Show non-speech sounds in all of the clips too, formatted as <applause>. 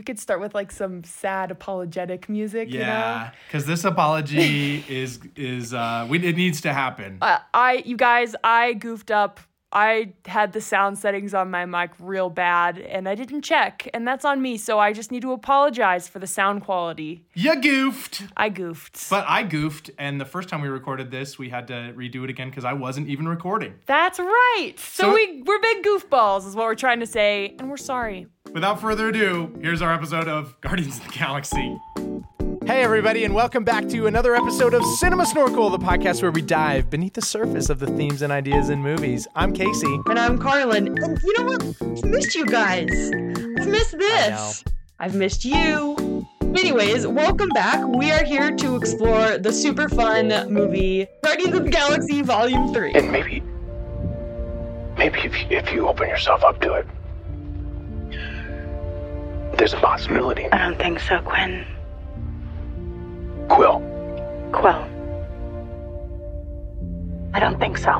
We could start with like some sad apologetic music, you know? Yeah, because this apology <laughs> is is uh, we, it needs to happen. Uh, I, you guys, I goofed up. I had the sound settings on my mic real bad and I didn't check, and that's on me. So I just need to apologize for the sound quality. You goofed. I goofed. But I goofed, and the first time we recorded this, we had to redo it again because I wasn't even recording. that's right. So, So- we we're big goofballs, is what we're trying to say, and we're sorry. Without further ado, here's our episode of Guardians of the Galaxy. Hey, everybody, and welcome back to another episode of Cinema Snorkel, the podcast where we dive beneath the surface of the themes and ideas in movies. I'm Casey. And I'm Carlin. And you know what? I've missed you guys. I've missed this. I've missed you. Anyways, welcome back. We are here to explore the super fun movie Guardians of the Galaxy Volume 3. And maybe, maybe if you, if you open yourself up to it, there's a possibility. I don't think so, Quinn. Quill, Quill. I don't think so.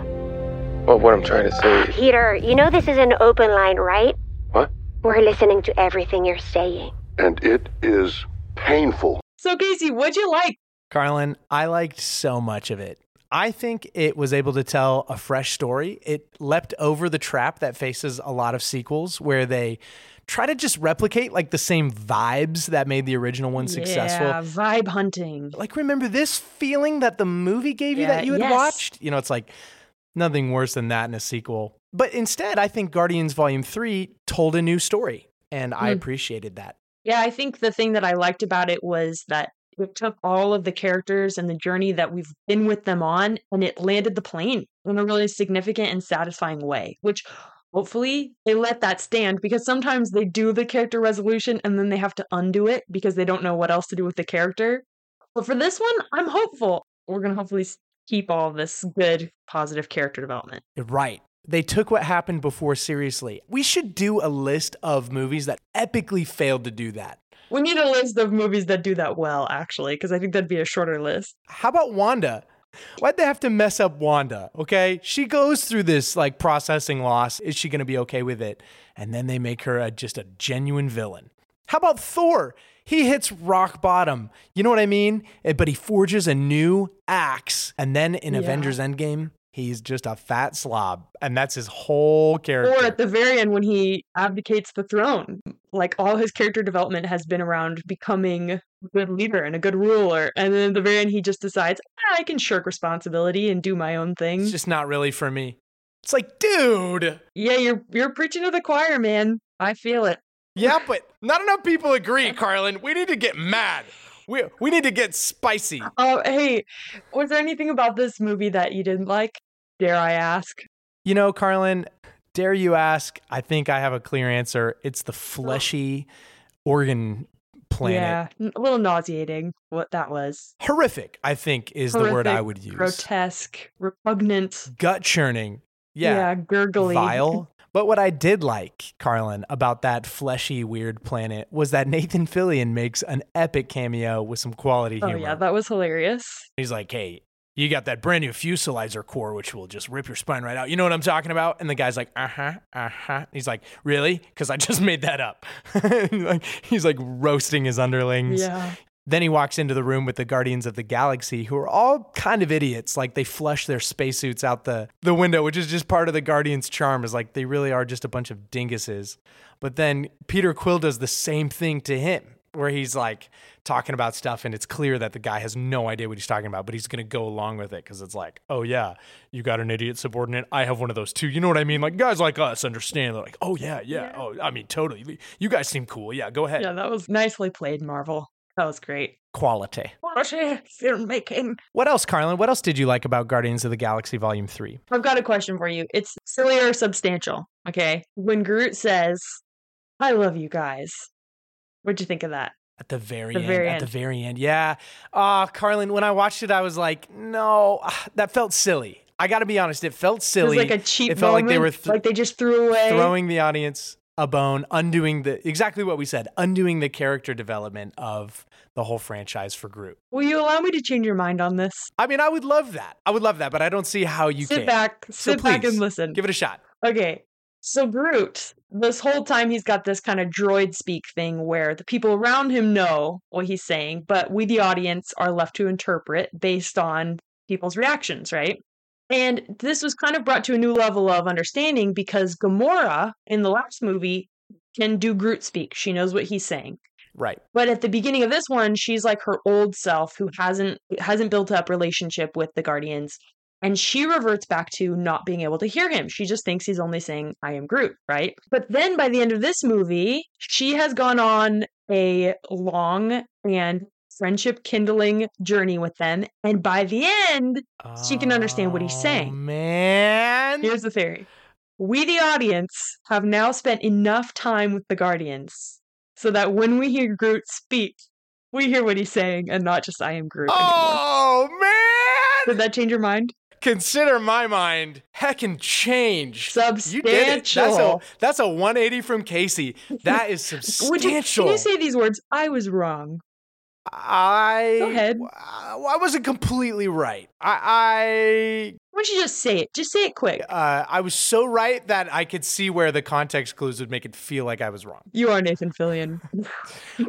well, what I'm trying to say is, Peter, you know this is an open line, right? what? We're listening to everything you're saying. and it is painful. So, Casey, what'd you like? Carlin, I liked so much of it. I think it was able to tell a fresh story. It leapt over the trap that faces a lot of sequels where they try to just replicate like the same vibes that made the original one successful. Yeah, vibe hunting. Like, remember this feeling that the movie gave you that you had yes. watched? You know, it's like nothing worse than that in a sequel. But instead, I think Guardians Volume 3 told a new story, and I Mm. appreciated that. Yeah, I think the thing that I liked about it was that it took all of the characters and the journey that we've been with them on and it landed the plane in a really significant and satisfying way, which hopefully they let that stand because sometimes they do the character resolution and then they have to undo it because they don't know what else to do with the character. But for this one, I'm hopeful. We're going to hopefully keep all this good, positive character development. Right. They took what happened before seriously. We should do a list of movies that epically failed to do that. We need a list of movies that do that well, actually, because I think that'd be a shorter list. How about Wanda? Why'd they have to mess up Wanda? Okay. She goes through this like processing loss. Is she going to be okay with it? And then they make her a, just a genuine villain. How about Thor? He hits rock bottom. You know what I mean? Eh, But he forges a new axe. And then in Yeah. Avengers Endgame, he's just a fat slob. And that's his whole character. Or at the very end when he abdicates the throne. Like all his character development has been around becoming a good leader and a good ruler. And then at the very end he just decides, "Ah, I can shirk responsibility and do my own thing. it's just not really for me. It's like, dude. yeah, you're you're preaching to the choir, man. I feel it. Yeah, but not enough people agree, <laughs> Carlin. We need to get mad. We, we need to get spicy. Oh, hey, was there anything about this movie that you didn't like? Dare I ask? You know, Carlin, dare you ask? I think I have a clear answer. It's the fleshy organ planet. Yeah, n- a little nauseating what that was. Horrific, I think, is the word I would use. Grotesque, repugnant. Gut churning. Yeah, Yeah. gurgly. Vile. But what I did like, Carlin, about that fleshy, weird planet was that Nathan Fillion makes an epic cameo with some quality humor. Oh yeah, that was hilarious. He's like, hey, you got that brand new fusilizer core, which will just rip your spine right out. You know what I'm talking about? And the guy's like, uh huh, uh huh. He's like, really? Because I just <laughs> made that up. <laughs> like, he's like roasting his underlings. Yeah. Then he walks into the room with the Guardians of the Galaxy, who are all kind of idiots. Like they flush their spacesuits out the, the window, which is just part of the Guardians' charm, is like they really are just a bunch of dinguses. But then Peter Quill does the same thing to him, where he's like talking about stuff, and it's clear that the guy has no idea what he's talking about, but he's gonna go along with it because it's like, oh yeah, you got an idiot subordinate. I have one of those too. You know what I mean? Like guys like us understand. They're like, oh yeah, yeah. Oh, I mean, totally. You guys seem cool. Yeah, go ahead. Yeah, that was nicely played, Marvel. That was great. Quality. Quality filmmaking. What else, Carlin? What else did you like about Guardians of the Galaxy Volume 3? I've got a question for you. It's silly or substantial. Okay. When Groot says, I love you guys. What'd you think of that? At the very The end. very at the very end. Yeah. Ah, Carlin, when I watched it, I was like, no, ah, that felt silly. I got to be honest, it felt silly. It was like a cheap It felt like they were th- like they just threw away. throwing the audience a bone, undoing the exactly what we said, undoing the character development of the whole franchise for Groot. Will you allow me to change your mind on this? I mean, I would love that. I would love that, but I don't see how you sit can. back, So sit back and listen. Give it a shot. Okay. So Groot this whole time he's got this kind of droid speak thing where the people around him know what he's saying, but we, the audience, are left to interpret based on people's reactions, right? And this was kind of brought to a new level of understanding because Gamora in the last movie can do Groot speak. She knows what he's saying. Right. But at the beginning of this one, she's like her old self who hasn't hasn't built up relationship with the Guardians. And she reverts back to not being able to hear him. She just thinks he's only saying, I am Groot, right? But then by the end of this movie, she has gone on a long and friendship kindling journey with them. And by the end, she can understand what he's Oh, saying. Man. Here's the theory we, the audience, have now spent enough time with the Guardians so that when we hear Groot speak, we hear what he's saying and not just I am Groot. anymore. Oh man! Did that change your mind? Consider my mind heckin' changed. You did it. That's a that's a 180 from Casey. That is <laughs> Would you, substantial. can you say these words? I was wrong. I Go ahead. I I wasn't completely right. I I Why don't you just say it? Just say it quick. Uh, I was so right that I could see where the context clues would make it feel like I was wrong. You are Nathan Fillion. <laughs>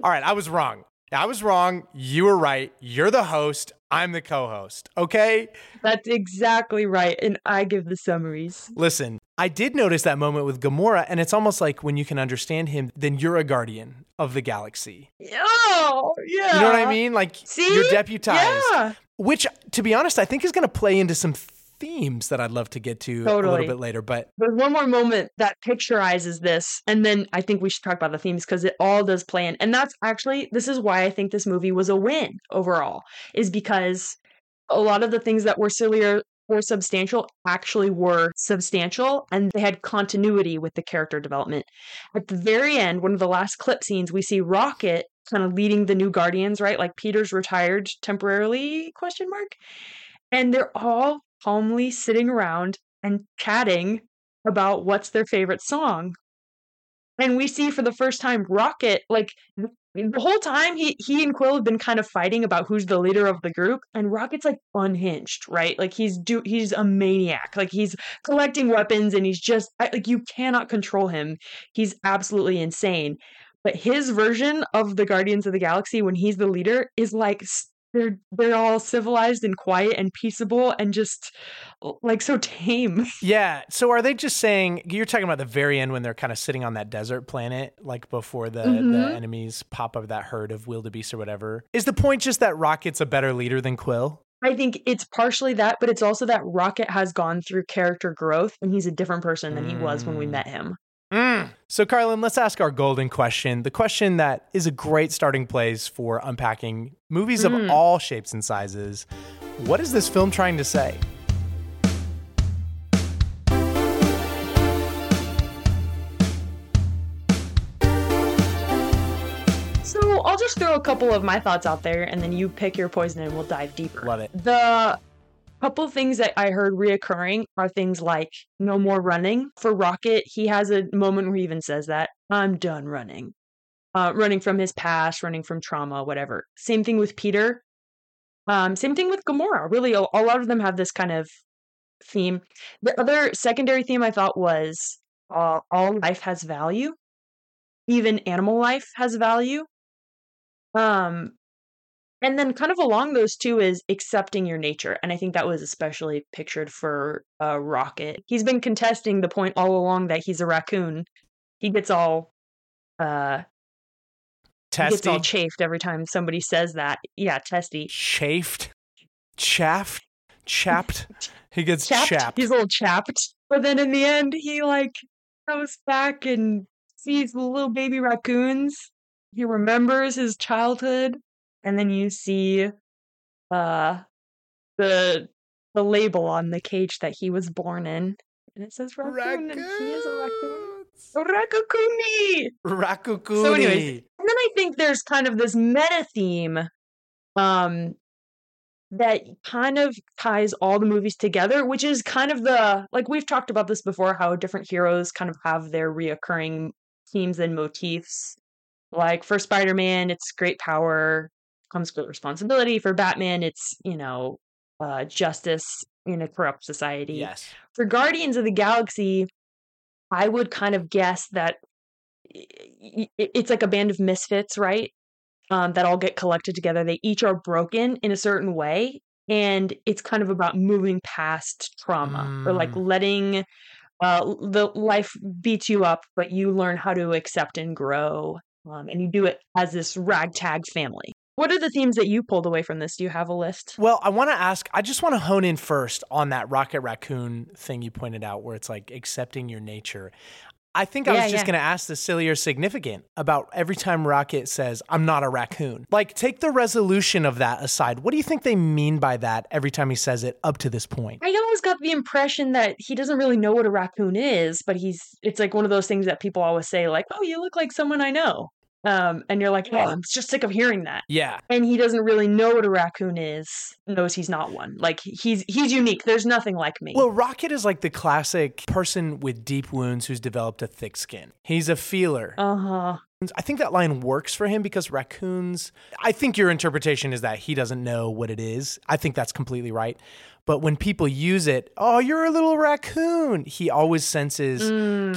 All right, I was wrong. I was wrong. You were right. You're the host. I'm the co-host. Okay? That's exactly right. And I give the summaries. Listen, I did notice that moment with Gamora, and it's almost like when you can understand him, then you're a guardian of the galaxy. Oh, yeah. You know what I mean? Like See? you're deputized. Yeah. Which, to be honest, I think is going to play into some themes that I'd love to get to a little bit later. But There's one more moment that picturizes this, and then I think we should talk about the themes because it all does play in. And that's actually this is why I think this movie was a win overall, is because a lot of the things that were sillier or substantial actually were substantial and they had continuity with the character development. At the very end, one of the last clip scenes, we see Rocket kind of leading the new Guardians, right? Like Peter's retired temporarily question mark. And they're all calmly sitting around and chatting about what's their favorite song. And we see for the first time Rocket, like the whole time he he and Quill have been kind of fighting about who's the leader of the group, and Rocket's like unhinged, right? Like he's do he's a maniac, like he's collecting weapons and he's just like you cannot control him. He's absolutely insane. But his version of the Guardians of the Galaxy when he's the leader is like they're they're all civilized and quiet and peaceable and just like so tame. <laughs> yeah, so are they just saying you're talking about the very end when they're kind of sitting on that desert planet, like before the, the Mhm. enemies pop up that herd of wildebeest or whatever? Is the point just that Rocket's a better leader than Quill? I think it's partially that, but it's also that Rocket has gone through character growth and he's a different person than he was when we Mm. met him. So, Carlin, let's ask our golden question. The question that is a great starting place for unpacking movies of Mm. all shapes and sizes. What is this film trying to say? So I'll just throw a couple of my thoughts out there and then you pick your poison and we'll dive deeper. Love it. The couple things that I heard reoccurring are things like no more running. For Rocket, he has a moment where he even says that I'm done running. Uh, running from his past, running from trauma, whatever. Same thing with Peter. Um, same thing with Gamora. Really, a, a lot of them have this kind of theme. The other secondary theme I thought was uh, all life has value. Even animal life has value. Um, and then kind of along those two is accepting your nature. And I think that was especially pictured for uh, Rocket. He's been contesting the point all along that he's a raccoon. He gets all uh he gets all chafed every time somebody says that. Yeah, testy. chafed, chaffed, chapped. <laughs> He gets Chapped. chapped. He's a little chapped. But then in the end he like goes back and sees the little baby raccoons. He remembers his childhood. And then you see uh the the label on the cage that he was born in. And it says raccoon and he is a raccoon. Rakukuni. So anyways, And then I think there's kind of this meta theme um that kind of ties all the movies together, which is kind of the like we've talked about this before, how different heroes kind of have their reoccurring themes and motifs. Like for Spider-Man, it's great power comes with responsibility. For Batman, it's, you know, uh justice in a corrupt society yes. for Guardians of the Galaxy, I would kind of guess that it's like a band of misfits, right? Um, that all get collected together. They each are broken in a certain way, and it's kind of about moving past trauma or like Mm. letting uh, the life beats you up, but you learn how to accept and grow, um, and you do it as this ragtag family. What are the themes that you pulled away from this? Do you have a list? Well, I want to ask, I just want to hone in first on that Rocket Raccoon thing you pointed out, where it's like accepting your nature. I think I was just yeah. going to ask the silly or significant about every time Rocket says, I'm not a raccoon. Like, take the resolution of that aside. What do you think they mean by that every time he says it up to this point? I always got the impression that he doesn't really know what a raccoon is, but he's it's like one of those things that people always say, like, "Oh, you look like someone I know," um, and you're like, "Oh, I'm just sick of hearing that." Yeah. And he doesn't really know what a raccoon is. Knows he's not one. Like he's he's unique. There's nothing like me. Well, Rocket is like the classic person with deep wounds who's developed a thick skin. He's a feeler. uh huh. I think that line works for him because raccoons. I think your interpretation is that he doesn't know what it is. I think that's completely right. But when people use it, oh, you're a little raccoon, he always senses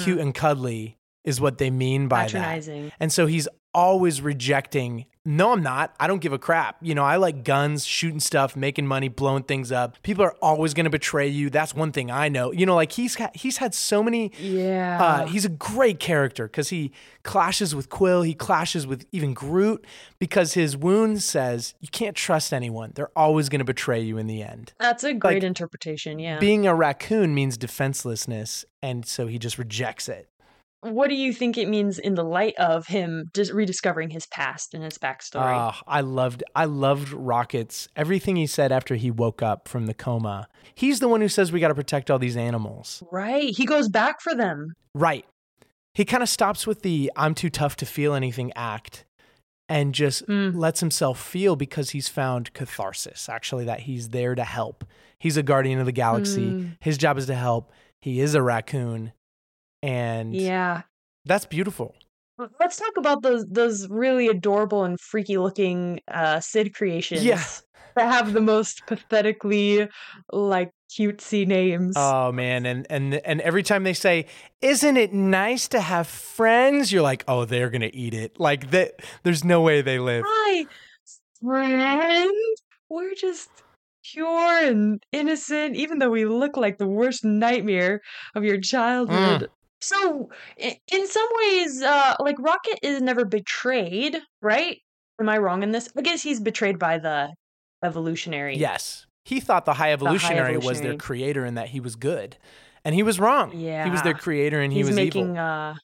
cute and cuddly is what they mean by that. And so he's always rejecting, no, I'm not. I don't give a crap. You know, I like guns, shooting stuff, making money, blowing things up. People are always going to betray you. That's one thing I know. You know, like he's ha- he's had so many Yeah. uh, he's a great character because he clashes with Quill. He clashes with even Groot because his wound says you can't trust anyone. They're always going to betray you in the end. That's a great like, interpretation. Yeah. Being a raccoon means defenselessness, and so he just rejects it. What do you think it means in the light of him just rediscovering his past and his backstory? Ah, I loved I loved Rocket's everything he said after he woke up from the coma. He's the one who says we got to protect all these animals. right. He goes back for them. Right. He kind of stops with the I'm too tough to feel anything act and just Mm. lets himself feel because he's found catharsis, actually, that he's there to help. He's a guardian of the galaxy. Mm. His job is to help. He is a raccoon. And Yeah. that's beautiful. Let's talk about those those really adorable and freaky looking uh Sid creations. Yeah. That have the most pathetically like cutesy names. Oh man, and and and every time they say, "Isn't it nice to have friends?" You're like, "Oh, they're gonna eat it." Like that. There's no way they live. Hi, friend. We're just pure and innocent, even though we look like the worst nightmare of your childhood. So, in some ways, uh, like Rocket is never betrayed, right? Am I wrong in this? I guess he's betrayed by the evolutionary. Yes, he thought the High Evolutionary was their creator and that he was good, and he was wrong. Yeah, he was their creator and he he's was making evil. uh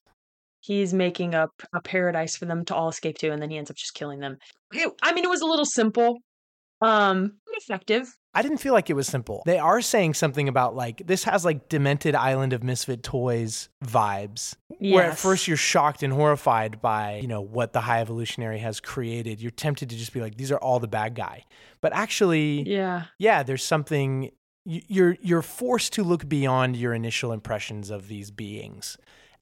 he's making up a paradise for them to all escape to and then he ends up just killing them It- i mean it was a little simple um but effective I didn't feel like it was simple. They are saying something about like this has like demented Island of Misfit Toys vibes. Where at first you're shocked and horrified by, you know, what the High Evolutionary has created. You're tempted to just be like, these are all the bad guy. But actually, yeah yeah, there's something you're you're forced to look beyond your initial impressions of these beings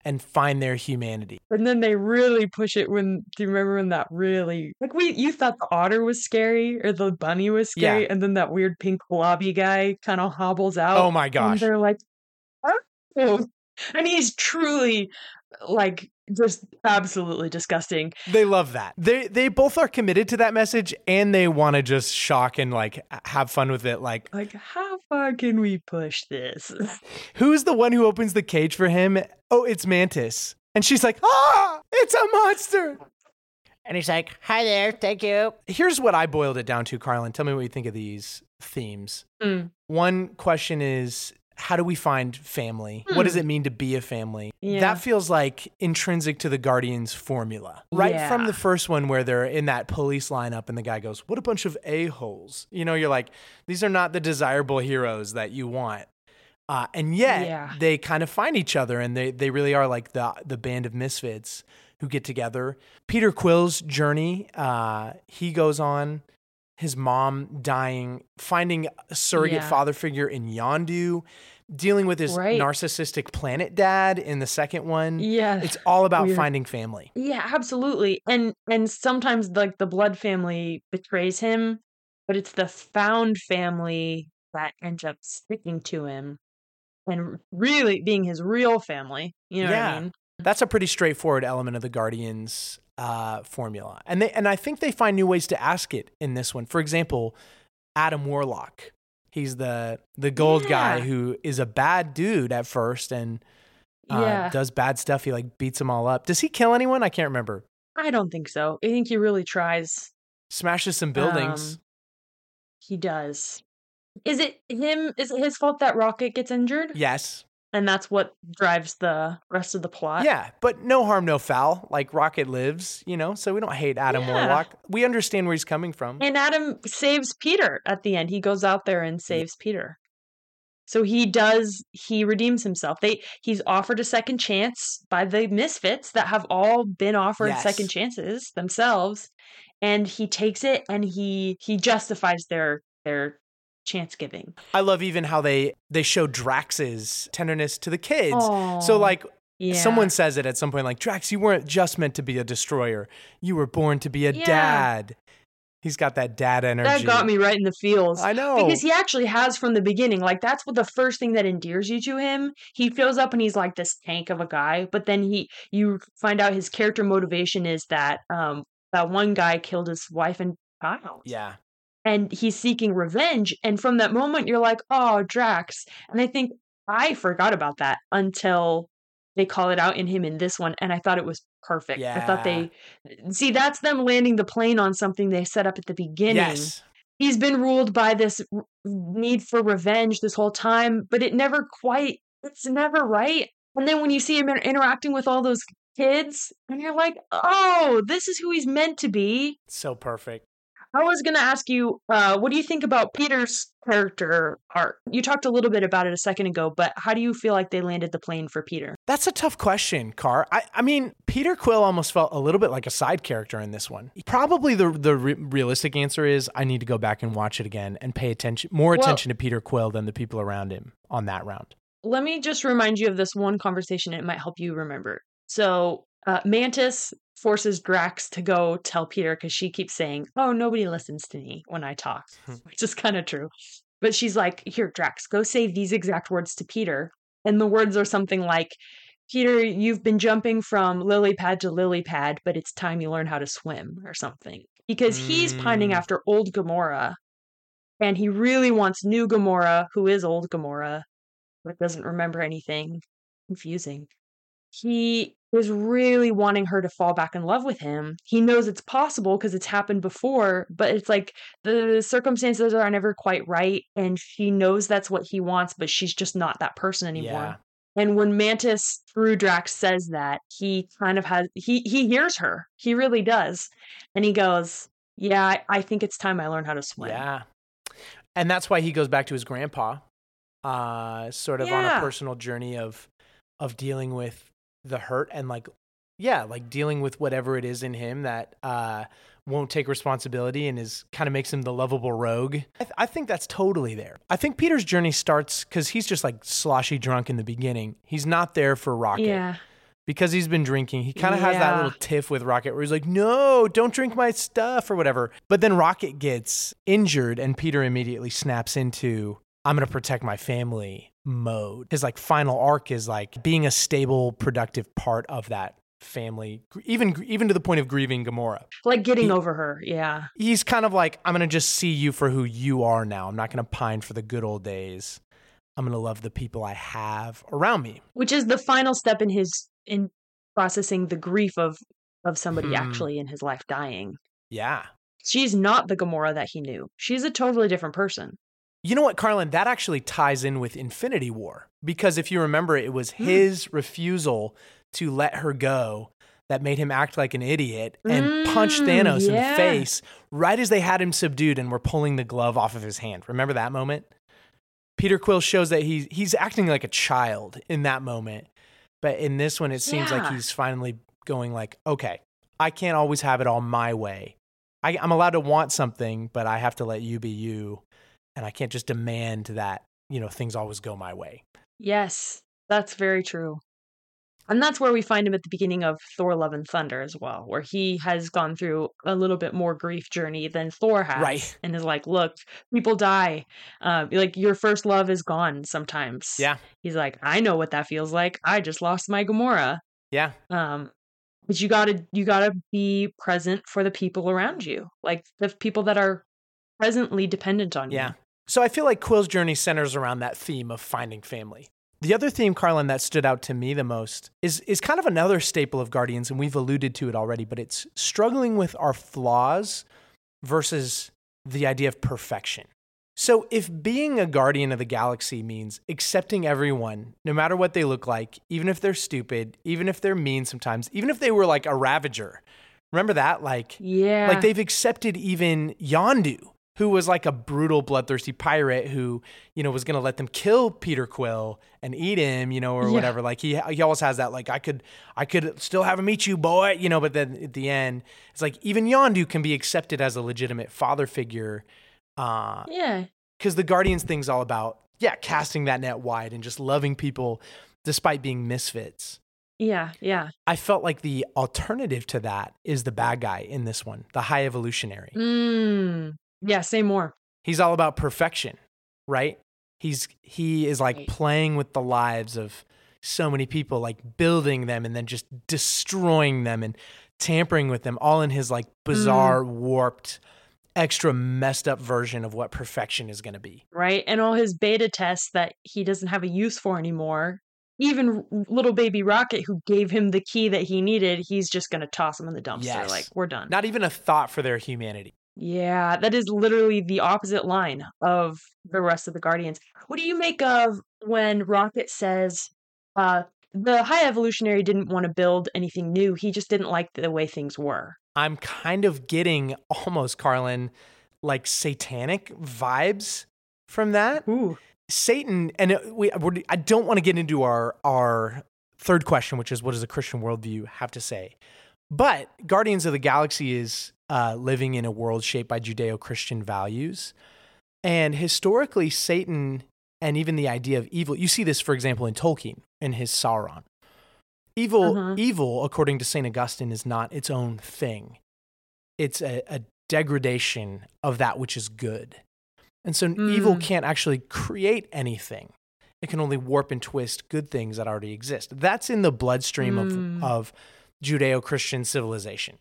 and find their humanity. and then they really push it when do you remember when that really like we you thought the otter was scary or the bunny was Yeah. scary and then that weird pink blobby guy kind of hobbles out Oh my and gosh. they're like oh and he's truly like just absolutely disgusting They love that. They they both are committed to that message and they want to just shock and like have fun with it like like how far can we push this <laughs> Who's the one who opens the cage for him? Oh, it's Mantis. And she's like, ah, it's a monster. And he's like, hi there, thank you. Here's what I boiled it down to, Carlin. Tell me what you think of these themes. Mm. One question is, how do we find family? What does it mean to be a family? Yeah. That feels like intrinsic to the Guardians formula. Right from the first one where they're in that police lineup and the guy goes, What a bunch of a-holes. You know, you're like, these are not the desirable heroes that you want. Uh, and yet Yeah. they kind of find each other and they, they really are like the the band of misfits who get together. Peter Quill's journey, uh, he goes on his mom dying, finding a surrogate Yeah. father figure in Yondu, dealing with his Right. narcissistic planet dad in the second one. Yeah. It's all about Weird. finding family. Yeah, absolutely. And and sometimes like the blood family betrays him, but it's the found family that ends up sticking to him. and really being his real family. You know what I mean? That's a pretty straightforward element of the Guardians uh, formula, and they and I think they find new ways to ask it in this one. For example, Adam Warlock. He's the the gold guy who is a bad dude at first and uh, Yeah. does bad stuff. He like beats them all up. Does he kill anyone? I can't remember. I don't think so. I think he really tries. Smashes some buildings. Um, he does. Is it him? Is it his fault that Rocket gets injured? yes. And that's what drives the rest of the plot? Yeah, but no harm, no foul. Like Rocket lives, you know, so we don't hate Adam Yeah. Warlock. We understand where he's coming from. And Adam saves Peter at the end. He goes out there and mm. saves Peter. So he does he redeems himself. They he's offered a second chance by the misfits that have all been offered Yes. second chances themselves and he takes it and he he justifies their their chance giving. I love even how they they show Drax's tenderness to the kids. Aw. So like Yeah. someone says it at some point like Drax, you weren't just meant to be a destroyer. You were born to be a Yeah. dad. He's got that dad energy. that got me right in the feels. I know. Because he actually has from the beginning. Like that's what the first thing that endears you to him. He fills up and he's like this tank of a guy, but then he you find out his character motivation is that um that one guy killed his wife and child. yeah. And he's seeking revenge. And from that moment you're like, oh Drax. And I think I forgot about that until they call it out in him in this one. And I thought it was perfect. I thought they see that's them landing the plane on something they set up at the beginning Yes. he's been ruled by this need for revenge this whole time, but it never quite, it's never right. And then when you see him interacting with all those kids, and you're like, oh, this is who he's meant to be. So perfect. I was going to ask you, uh, what do you think about Peter's character arc? You talked a little bit about it a second ago, but how do you feel like they landed the plane for Peter? That's a tough question, Carr. I, I mean, Peter Quill almost felt a little bit like a side character in this one. Probably the the re- realistic answer is I need to go back and watch it again and pay attention more Well- attention to Peter Quill than the people around him on that round. let me just remind you of this one conversation. It might help you remember. So, uh, Mantis forces Drax to go tell Peter because she keeps saying, Oh, nobody listens to me when I talk, <laughs> which is kind of true. But she's like, Here, Drax, go say these exact words to Peter. And the words are something like, Peter, you've been jumping from lily pad to lily pad, but it's time you learn how to swim or something. Because he's pining Mm. after old Gamora and he really wants new Gamora, who is old Gamora, but doesn't remember anything. Confusing. He is really wanting her to fall back in love with him. He knows it's possible because it's happened before, but it's like the circumstances are never quite right. And she knows that's what he wants, but she's just not that person anymore. Yeah. And when Mantis through Drax says that, he kind of has he he hears her. He really does. And he goes, Yeah, I, I think it's time I learn how to swim. Yeah. And that's why he goes back to his grandpa, uh, sort of on a personal journey of of dealing with the hurt and like yeah, like dealing with whatever it is in him that uh won't take responsibility and is kind of makes him the lovable rogue. I, th- I think that's totally there. I think Peter's journey starts because he's just like sloshy drunk in the beginning. He's not there for Rocket Yeah. because he's been drinking. He kind of has that little tiff with Rocket where he's like, no, don't drink my stuff or whatever. But then Rocket gets injured and Peter immediately snaps into, I'm going to protect my family mode. His like final arc is like being a stable, productive part of that family, even even to the point of grieving Gamora. Like getting He- over her. Yeah. He's kind of like, I'm going to just see you for who you are now. I'm not going to pine for the good old days. I'm going to love the people I have around me. which is the final step in his in processing the grief of of somebody Hmm. actually in his life dying. Yeah. She's not the Gamora that he knew. She's a totally different person. You know what, Carlin? That actually ties in with Infinity War because if you remember, it was Hmm. his refusal to let her go that made him act like an idiot and punch Mm, Thanos in the face right as they had him subdued and were pulling the glove off of his hand. Remember that moment? Peter Quill shows that he's he's acting like a child in that moment, but in this one, it seems like he's finally going like, okay, I can't always have it all my way. I, I'm allowed to want something, but I have to let you be you, and I can't just demand that you know things always go my way. Yes, that's very true. And that's where we find him at the beginning of Thor Love and Thunder as well, where he has gone through a little bit more grief journey than Thor has. Right. And is like, look, people die. Um, like your first love is gone sometimes. Yeah. He's like, I know what that feels like. I just lost my Gamora. Yeah. Um, but you gotta you gotta be present for the people around you. Like the people that are presently dependent on you. Yeah. So I feel like Quill's journey centers around that theme of finding family. The other theme, Carlin, that stood out to me the most is is kind of another staple of Guardians, and we've alluded to it already, but it's struggling with our flaws versus the idea of perfection. So if being a guardian of the galaxy means accepting everyone, no matter what they look like, even if they're stupid, even if they're mean sometimes, even if they were like a ravager. Remember that? Like Yeah. like they've accepted even Yondu, who was like a brutal, bloodthirsty pirate who, you know, was gonna let them kill Peter Quill and eat him, you know, or Yeah. whatever. Like he he always has that, like I could I could still have him eat you, boy, you know. But then at the end, it's like even Yondu can be accepted as a legitimate father figure, uh, yeah. because the Guardians thing's all about yeah, casting that net wide and just loving people despite being misfits. Yeah. Yeah. I felt like the alternative to that is the bad guy in this one, the high evolutionary. Mm. Yeah, say more. He's all about perfection, right? He's he is like Right. playing with the lives of so many people, like building them and then just destroying them and tampering with them, all in his like mm. bizarre, warped, extra messed up version of what perfection is going to be. right? And all his beta tests that he doesn't have a use for anymore. Even little baby Rocket, who gave him the key that he needed, he's just going to toss him in the dumpster. Yes. Like, we're done. Not even a thought for their humanity. Yeah, that is literally the opposite line of the rest of the Guardians. What do you make of when Rocket says, uh, the High Evolutionary didn't want to build anything new, he just didn't like the way things were? I'm kind of getting almost, Carlin, like satanic vibes from that. Ooh. Satan, and we, we're, I don't want to get into our our third question, which is what does a Christian worldview have to say? But Guardians of the Galaxy is uh, living in a world shaped by Judeo-Christian values, and historically, Satan and even the idea of evil. You see this, for example, in Tolkien in his Sauron. Evil, Mhm. evil, according to Saint Augustine, is not its own thing. It's a, a degradation of that which is good. And so evil Mm. can't actually create anything. It can only warp and twist good things that already exist. That's in the bloodstream Mm. of, of Judeo Christian civilization.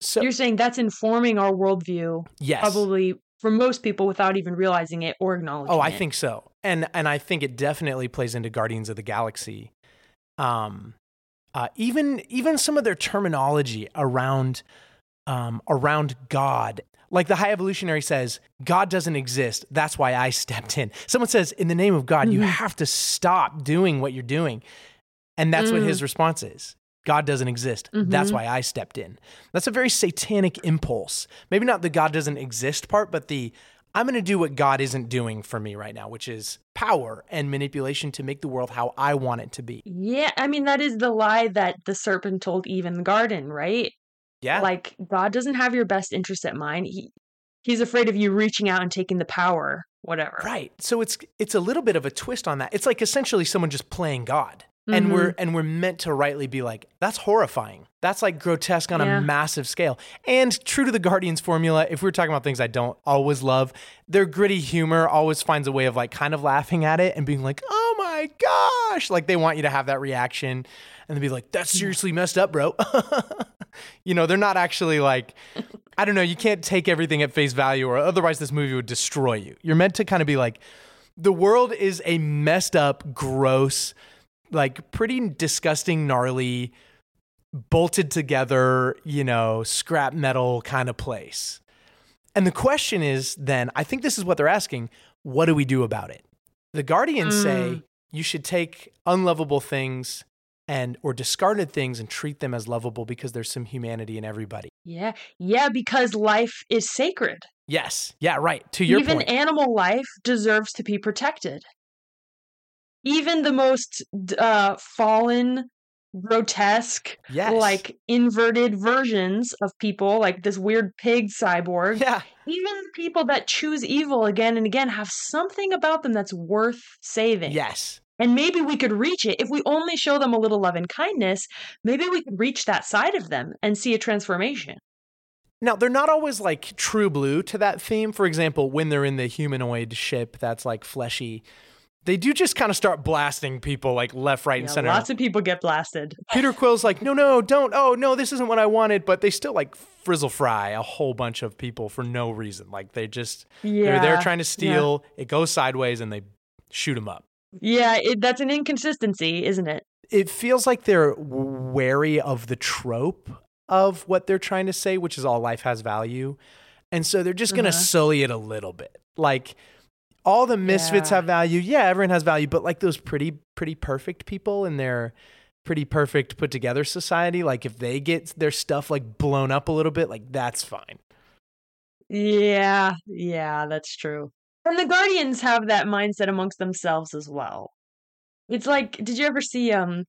So, You're saying that's informing our worldview, yes. probably for most people without even realizing it or acknowledging it. Oh, I it. think so. And and I think it definitely plays into Guardians of the Galaxy. Um uh, even even some of their terminology around um, around God. Like the high evolutionary says, God doesn't exist. That's why I <laughs> stepped in. Someone says, in the name of God, you Mhm. have to stop doing what you're doing. And that's what Mm. his response is. God doesn't exist. That's Mhm. why I stepped in. That's a very satanic impulse. Maybe not the God doesn't exist part, but the I'm going to do what God isn't doing for me right now, which is power and manipulation to make the world how I want it to be. Yeah, I mean that is the lie that the serpent told Eve in the garden, right? Yeah. Like God doesn't have your best interest at mind. He he's afraid of you reaching out and taking the power, whatever. Right. So it's it's a little bit of a twist on that. It's like essentially someone just playing God. And Mm-hmm. we're and we're meant to rightly be like, that's horrifying. That's like grotesque on Yeah. a massive scale. And true to the Guardians formula, if we're talking about things I don't always love, their gritty humor always finds a way of like kind of laughing at it and being like, oh my gosh. Like they want you to have that reaction and then be like, that's seriously messed up, bro. <laughs> you know, they're not actually like I don't know, you can't take everything at face value or otherwise this movie would destroy you. You're meant to kind of be like, the world is a messed up, gross, like pretty disgusting, gnarly, bolted together, you know, scrap metal kind of place. And the question is then, I think this is what they're asking what do we do about it? The Guardians say Mm. you should take unlovable things and or discarded things and treat them as lovable because there's some humanity in everybody. Yeah. Yeah, because life is sacred. Yes. Yeah, right. To your Even point. animal life deserves to be protected. Even the most uh, fallen, grotesque, yes. like inverted versions of people, like this weird pig cyborg, Yeah. even people that choose evil again and again have something about them that's worth saving. Yes. And maybe we could reach it if we only show them a little love and kindness. Maybe we could reach that side of them and see a transformation. Now, they're not always like true blue to that theme. For example, when they're in the humanoid ship that's like fleshy, they do just kind of start blasting people like left, right, and center. lots of people get blasted. <laughs> Peter Quill's like, no, no, don't. Oh, no, this isn't what I wanted. But they still like frizzle fry a whole bunch of people for no reason. Like they just, they're there trying to steal. It goes sideways and they shoot them up. Yeah, it, that's an inconsistency, isn't it? It feels like they're wary of the trope of what they're trying to say, which is all life has value. And so they're just going to Uh-huh. sully it a little bit. Like all the misfits Yeah. have value. Yeah, everyone has value, but like those pretty, pretty perfect people in their pretty perfect put together society, like if they get their stuff like blown up a little bit, like that's fine. Yeah, yeah, that's true. And the Guardians have that mindset amongst themselves as well. It's like, did you ever see um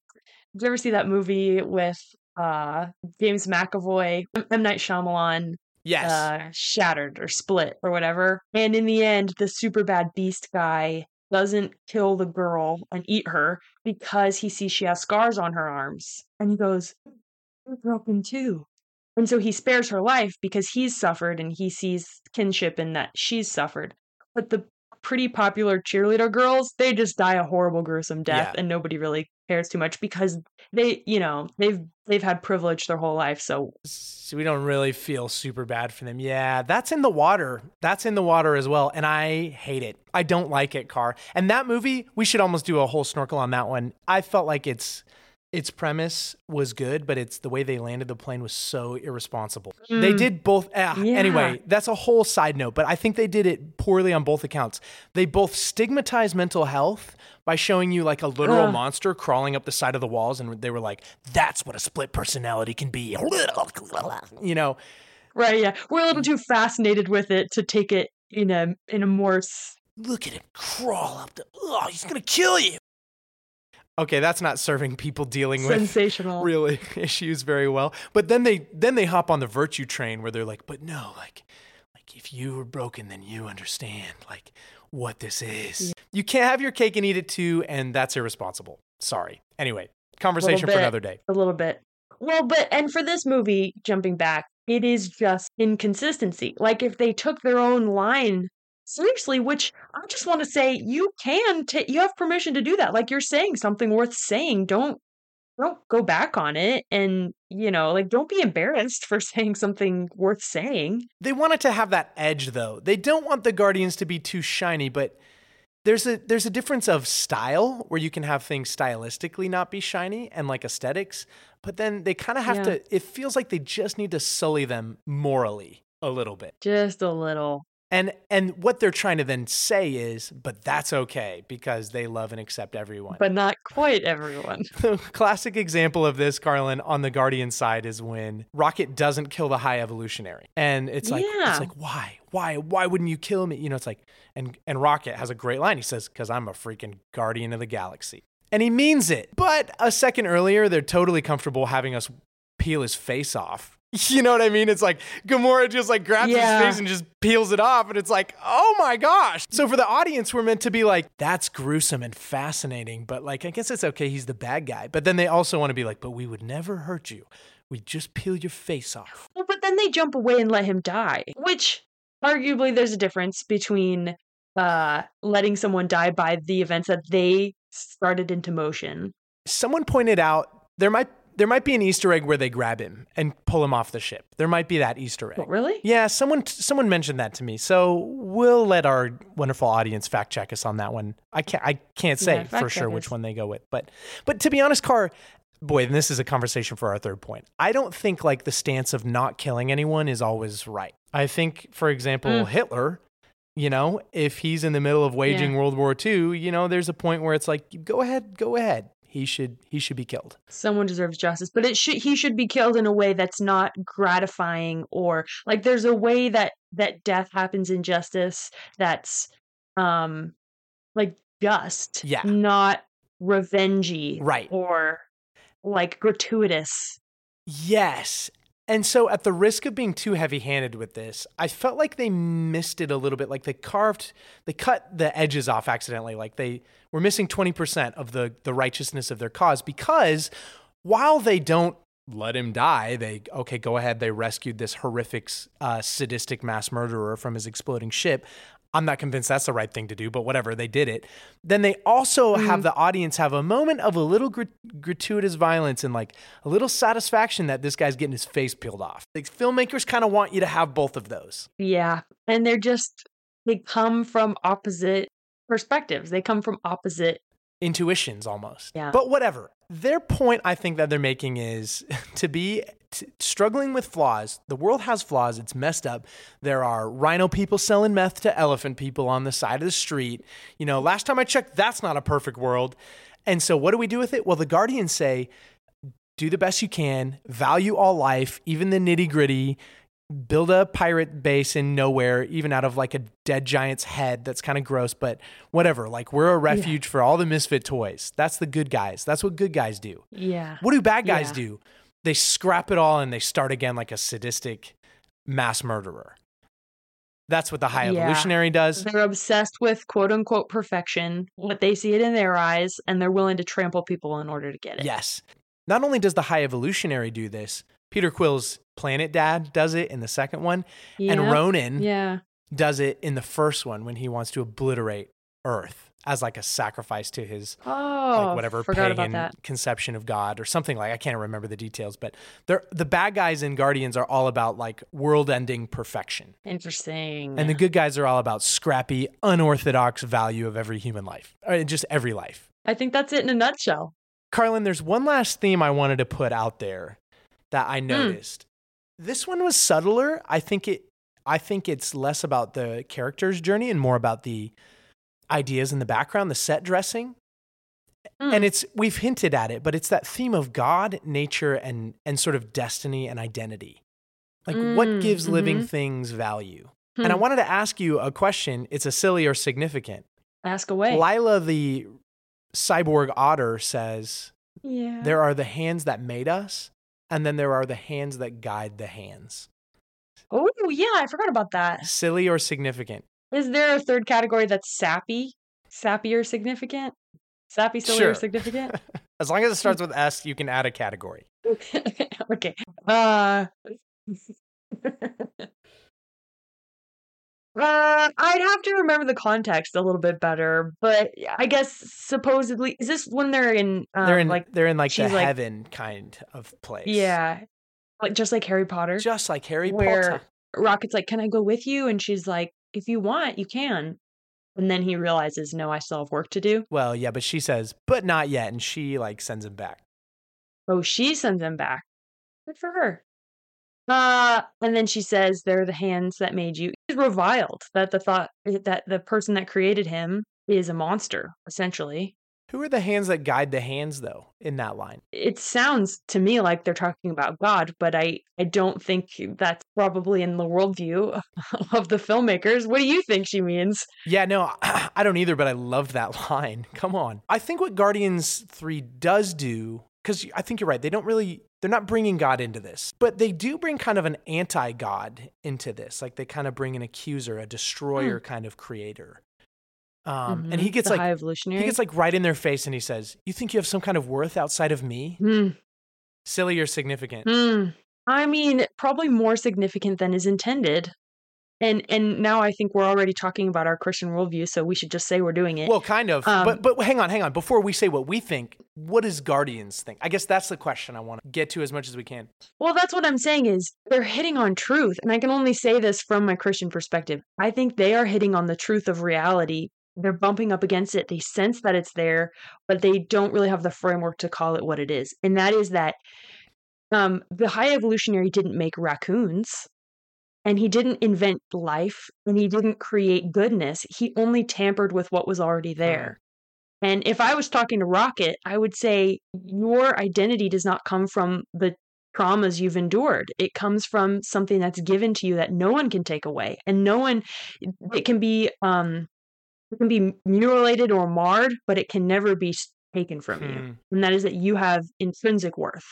did you ever see that movie with uh James McAvoy, M. M. Night Shyamalan, Yes. uh Shattered or Split or whatever? And in the end, the super bad beast guy doesn't kill the girl and eat her because he sees she has scars on her arms. And he goes, You're broken too. And so he spares her life because he's suffered and he sees kinship in that she's suffered. But the pretty popular cheerleader girls, they just die a horrible, gruesome death, Yeah. and nobody really cares too much because they, you know, they've they've had privilege their whole life. So So we don't really feel super bad for them. Yeah, that's in the water. That's in the water as well. And I hate it. I don't like it, Car. And that movie, we should almost do a whole snorkel on that one. I felt like its its premise was good, but it's the way they landed the plane was so irresponsible. They Mm. did both. ah, Yeah. Anyway, that's a whole side note, but I think they did it poorly on both accounts. They both stigmatize mental health by showing you like a literal Ugh. monster crawling up the side of the walls, and they were like, "That's what a split personality can be." You know, right, yeah, we're a little too fascinated with it to take it in a in a more look at him crawl up the. Oh, he's gonna kill you. Okay, that's not serving people dealing with sensational. <laughs> real <laughs> issues very well. But then they then they hop on the virtue train where they're like, but no, like like if you were broken, then you understand like what this is. You can't have your cake and eat it too, and that's irresponsible. Sorry. Anyway, conversation for another day. a little bit. Well, but and for this movie, jumping back, it is just inconsistency. Like if they took their own line seriously, which I just want to say, you can ta you have permission to do that. Like you're saying something worth saying. Don't don't go back on it, and you know, like don't be embarrassed for <laughs> saying something worth saying. They want it to have that edge though. They don't want the Guardians to be too shiny, but there's a there's a difference of style where you can have things stylistically not be shiny and like aesthetics, but then they kind of have Yeah. to it feels like they just need to sully them morally a little bit. Just a little. And and what they're trying to then say is, but that's okay because they love and accept everyone. But not quite everyone. <laughs> the classic example of this, Carlin, on the Guardian side is when Rocket doesn't kill the High Evolutionary, and it's like, Yeah. it's like, why, why, why wouldn't you kill me? You know, it's like, and and Rocket has a great line. He says, "Because I'm a freaking Guardian of the Galaxy," and he means it. But a second earlier, they're totally comfortable having us peel his face off. <laughs> You know what I mean? It's like Gamora just like grabs Yeah. his face and just peels it off, and it's like, oh my gosh. So for the audience, we're meant to be like, that's gruesome and fascinating, but like, I guess it's okay. He's the bad guy. But then they also want to be like, but we would never hurt you. We just peel your face off. Well, but then they jump away and let him die, which arguably there's a difference between uh letting someone die by the events that they started into motion. Someone pointed out there might there might be an Easter egg where they grab him and pull him off the ship. There might be that Easter egg. But really? Yeah, someone someone mentioned that to me. So we'll let our wonderful audience fact check us on that one. I can't I can't say Yeah, for sure which one they go with. But but to be honest, Car, boy, and this is a conversation for our third point. I don't think like the stance of not killing anyone is always right. I think, for example, Mm. Hitler, you know, if he's in the middle of waging Yeah. World War II, you know, there's a point where it's like, go ahead, go ahead. He should he should be killed. Someone deserves justice, but it should he should be killed in a way that's not gratifying or like there's a way that that death happens in justice that's um like just, Yeah. not revengey Right. or like gratuitous. Yes. And so, at the risk of being too heavy handed with this, I felt like they missed it a little bit. Like they carved, they cut the edges off accidentally. Like they were missing 20% of the, the righteousness of their cause because while they don't let him die, they, okay, go ahead, they rescued this horrific, uh, sadistic mass murderer from his exploding ship. I'm not convinced that's the right thing to do, but whatever, they did it. Then they also have mm. the audience have a moment of a little grat- gratuitous violence and like a little satisfaction that this guy's getting his face peeled off. Like filmmakers kind of want you to have both of those. Yeah. And they're just, they come from opposite perspectives. They come from opposite. Intuitions almost. Yeah. But whatever. Their point I think that they're making is <laughs> to be t- struggling with flaws. The world has flaws. It's messed up. There are rhino people selling meth to elephant people on the side of the street. You know, last time I checked, that's not a perfect world. And so what do we do with it? Well, the Guardians say do the best you can, value all life, even the nitty gritty. Build a pirate base in nowhere, even out of like a dead giant's head. That's kind of gross, but whatever. Like, we're a refuge for all the misfit toys. That's the good guys. That's what good guys do. Yeah. What do bad guys Yeah. do? They scrap it all and they start again like a sadistic mass murderer. That's what the high Yeah. evolutionary does. They're obsessed with quote unquote perfection, what they see it in their eyes, and they're willing to trample people in order to get it. Yes. Not only does the high evolutionary do this, Peter Quill's Planet Dad does it in the second one, and Ronan Yeah. does it in the first one when he wants to obliterate Earth as like a sacrifice to his Oh, like whatever pagan conception of God or something like I can't remember the details, but they're the bad guys in Guardians are all about like world-ending perfection. Interesting. And the good guys are all about scrappy, unorthodox value of every human life, or just every life. I think that's it in a nutshell. Carlin, there's one last theme I wanted to put out there that Hmm. I noticed. This one was subtler. I think it I think it's less about the character's journey and more about the ideas in the background, the set dressing. Mm. And it's we've hinted at it, but it's that theme of God, nature, and and sort of destiny and identity. Like what Mm, gives living mhm. things value? And I Hmm. wanted to ask you a question. It's a silly or significant. Ask away. Lylla the cyborg otter says, yeah. There are the hands that made us, and then there are the hands that guide the hands. Oh, yeah. I forgot about that. Silly or significant? Is there a third category that's sappy? Sappy or significant? Sappy, silly, Sure. or significant? <laughs> As long as it starts <laughs> with S, you can add a category. <laughs> okay. Uh, uh, I'd have to remember the context a little bit better, but I guess supposedly is this when they're in um, they're in like they're in like the like- heaven kind of place. yeah, like just like Harry Potter, Just like Harry where Potter. Rocket's like, "Can I go with you?" and she's like, "If you want, you can." And then he realizes, "No, I still have work to do." Well, yeah, but she says, but not yet, and she like sends him back. Oh, she sends him back. Good for her. Uh, and then she says, "They're the hands that made you." Reviled that the thought eh, that the person that created him is a monster, essentially. Who are the hands that guide the hands, though, in that line? It sounds to me like they're talking about God, but I I don't think that's probably in the worldview <laughs> of the filmmakers. What do you think she means? Yeah, no, <clears throat> I don't either, but I love that <laughs> line. Come on. I think what Guardians 3 does do, because I think you're right, they don't really, they're not bringing God into this, but they do bring kind of an anti God into this. Like they kind of bring an accuser, a destroyer kind of creator. Um, And he Mhm. gets The like, he gets like right in their face and he says, You think you have some kind of worth outside of me? Hmm. Silly or significant? Hmm. I mean, probably more significant than is intended. And and now I think we're already talking about our Christian worldview, so we should just say we're doing it. Well, kind of. Um, but but hang on, hang on. Before we say what we think, what does Guardians think? I guess that's the question I want to get to as much as we can. Well, that's what I'm saying is they're hitting on truth. And I can only say this from my Christian perspective. I think they are hitting on the truth of reality. They're bumping up against it. They sense that it's there, but they don't really have the framework to call it what it is. And that is that um, the high evolutionary didn't make raccoons and he didn't invent life and he didn't create goodness. He only tampered with what was already there. And if I was talking to Rocket, I would say your identity does not come from the traumas you've endured. It comes from something that's given to you that no one can take away. And no one it can be um it can be mutilated or marred, but it can never be taken from you. Hmm. And that is that you have intrinsic worth.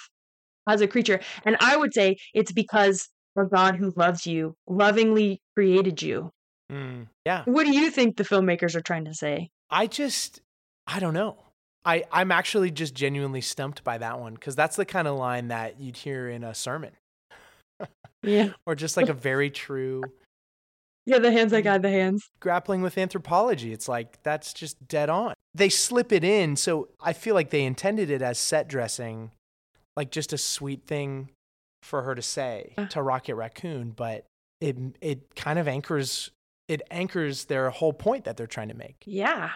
as a creature. And I would say it's because a God who loves you, lovingly created you. Mm, yeah. What do you think the filmmakers are trying to say? I just, I don't know. I, I'm actually just genuinely stumped by that one because that's the kind of line that you'd hear in a sermon Yeah. <laughs> or just like a very true Yeah, the hands I got the hands. grappling with anthropology. It's like that's just dead on. They slip it in, so I feel like they intended it as set dressing, like just a sweet thing for her to say Uh. to Rocket Raccoon, but it it kind of anchors it anchors their whole point that they're trying to make. Yeah.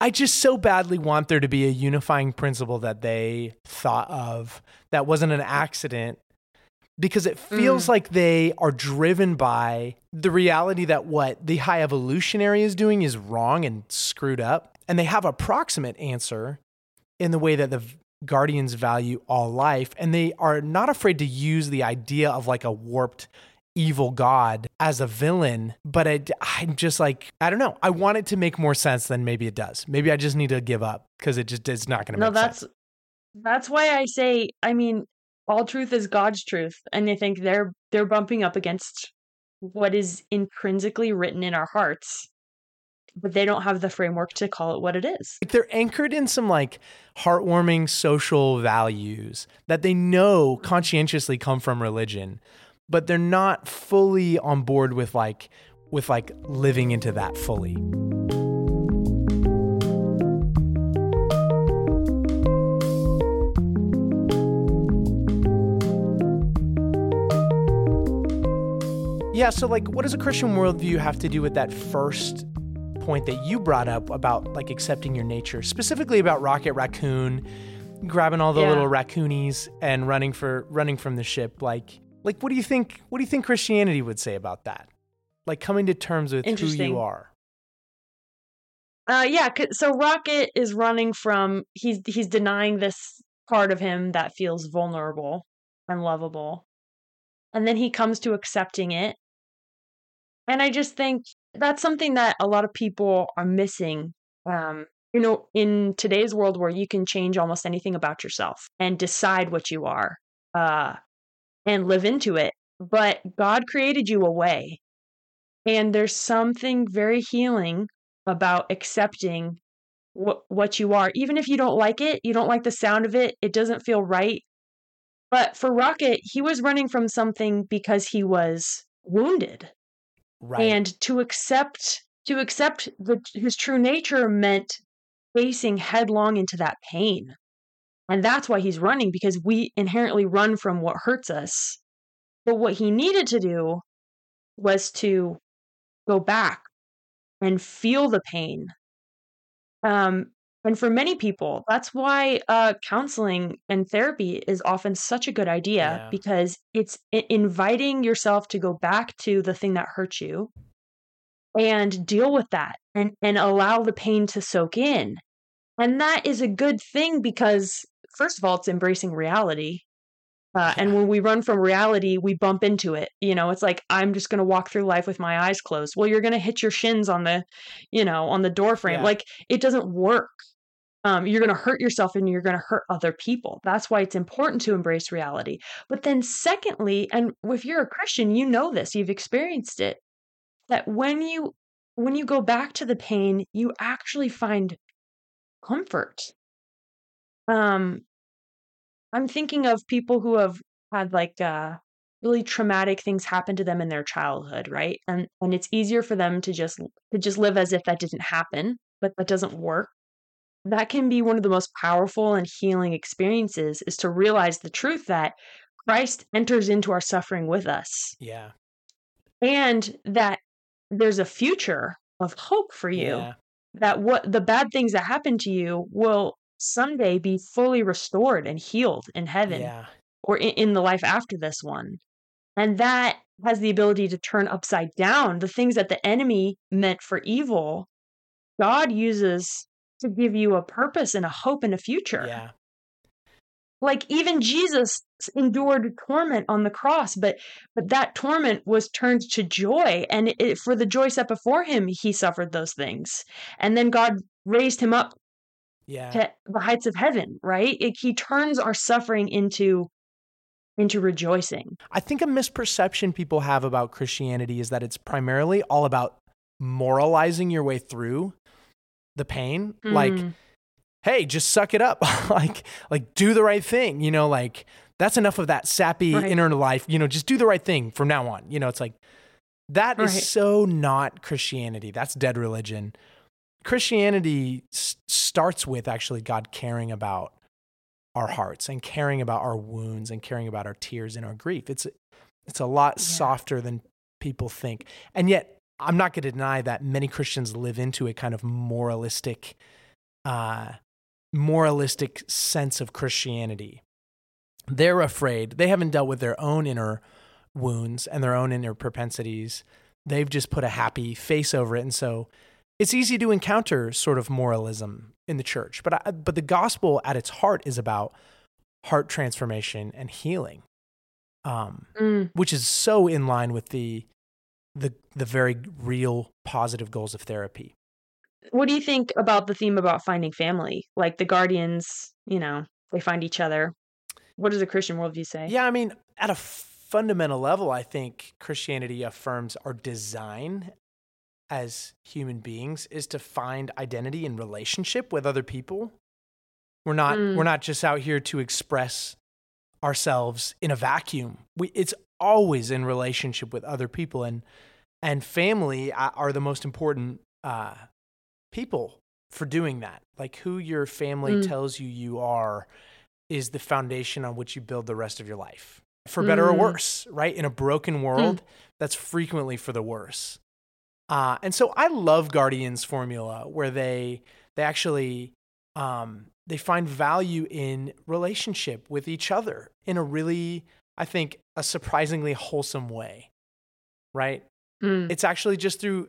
I just so badly want there to be a unifying principle that they thought of that wasn't an accident because it feels Mm. like they are driven by the reality that what the high evolutionary is doing is wrong and screwed up. And they have a proximate answer in the way that the guardians value all life. And they are not afraid to use the idea of like a warped evil god as a villain. But I, I'm just like, I don't know. I want it to make more sense than maybe it does. Maybe I just need to give up because it just is not going to No, make that's sense. that's why I say, I mean, all truth is God's truth, and I think they're they're bumping up against what is intrinsically written in our hearts, but they don't have the framework to call it what it is. like they're anchored in some like heartwarming social values that they know conscientiously come from religion but they're not fully on board with like with like living into that fully yeah so like what does a christian worldview have to do with that first point that you brought up about like accepting your nature, specifically about Rocket Raccoon grabbing all the Yeah. little raccoonies and running for running from the ship. Like, like what do you think? What do you think Christianity would say about that? Like coming to terms with who you are. Uh, yeah. So Rocket is running from he's he's denying this part of him that feels vulnerable and lovable, and then he comes to accepting it. And I just think that's something that a lot of people are missing. Um, you know, in today's world where you can change almost anything about yourself and decide what you are, uh, and live into it. But God created you a way, and there's something very healing about accepting what what you are even if you don't like it you don't like the sound of it it doesn't feel right but for rocket he was running from something because he was wounded Right. and to accept to accept the, his true nature meant facing headlong into that pain. And that's why he's running because we inherently run from what hurts us. But what he needed to do was to go back and feel the pain. Um and for many people that's why uh counseling and therapy is often such a good idea Yeah. because it's inviting yourself to go back to the thing that hurt you and deal with that and and allow the pain to soak in. And that is a good thing because first of all it's embracing reality uh, and when we run from reality we bump into it you know? It's like i'm just going to walk through life with my eyes closed. Well you're going to hit your shins on the you know on the door frame Yeah. like it doesn't work um, you're going to hurt yourself and you're going to hurt other people. That's why it's important to embrace reality. But then secondly and if you're a christian you know this you've experienced it that when you when you go back to the pain you actually find comfort. Um i'm thinking of people who have had like uh really traumatic things happen to them in their childhood right? And and it's easier for them to just to just live as if that didn't happen but that doesn't work that can be one of the most powerful and healing experiences is to realize the truth that christ enters into our suffering with us yeah. and that there's a future of hope for you Yeah. that what the bad things that happen to you will someday be fully restored and healed in heaven Yeah. or in, in the life after this one and that has the ability to turn upside down the things that the enemy meant for evil god uses to give you a purpose and a hope and a future Yeah. like even jesus endured torment on the cross but but that torment was turned to joy and it, for the joy set before him he suffered those things and then god raised him up Yeah. to the heights of heaven right it, he turns our suffering into into rejoicing. I think a misperception people have about Christianity is that it's primarily all about moralizing your way through the pain. Like, Mm. hey, just suck it up. <laughs> like, like do the right thing. You know, like that's enough of that sappy Right. inner life. You know, just do the right thing from now on. You know, it's like that is Right. so not Christianity. That's dead religion. Christianity s- starts with actually God caring about our hearts and caring about our wounds and caring about our tears and our grief. It's it's a lot Yeah. softer than people think. And yet, I'm not going to deny that many Christians live into a kind of moralistic uh moralistic sense of Christianity. They're afraid. They haven't dealt with their own inner wounds and their own inner propensities. They've just put a happy face over it and so it's easy to encounter sort of moralism in the church, but I, but the gospel at its heart is about heart transformation and healing, um, Mm. which is so in line with the the the very real positive goals of therapy. What do you think about the theme about finding family? Like the guardians, you know, they find each other. What does a Christian worldview say? Yeah, I mean, at a fundamental level, I think Christianity affirms our design as human beings is to find identity in relationship with other people. We're not Mm. we're not just out here to express ourselves in a vacuum. We it's always in relationship with other people and and family are the most important uh, people for doing that. Like who your family Mm. tells you you are is the foundation on which you build the rest of your life, for better or Mm. worse. Right in a broken world, that's frequently for the worse. Uh, and so I love Guardians formula where they they actually um, they find value in relationship with each other in a really I think a surprisingly wholesome way, right? Mm. It's actually just through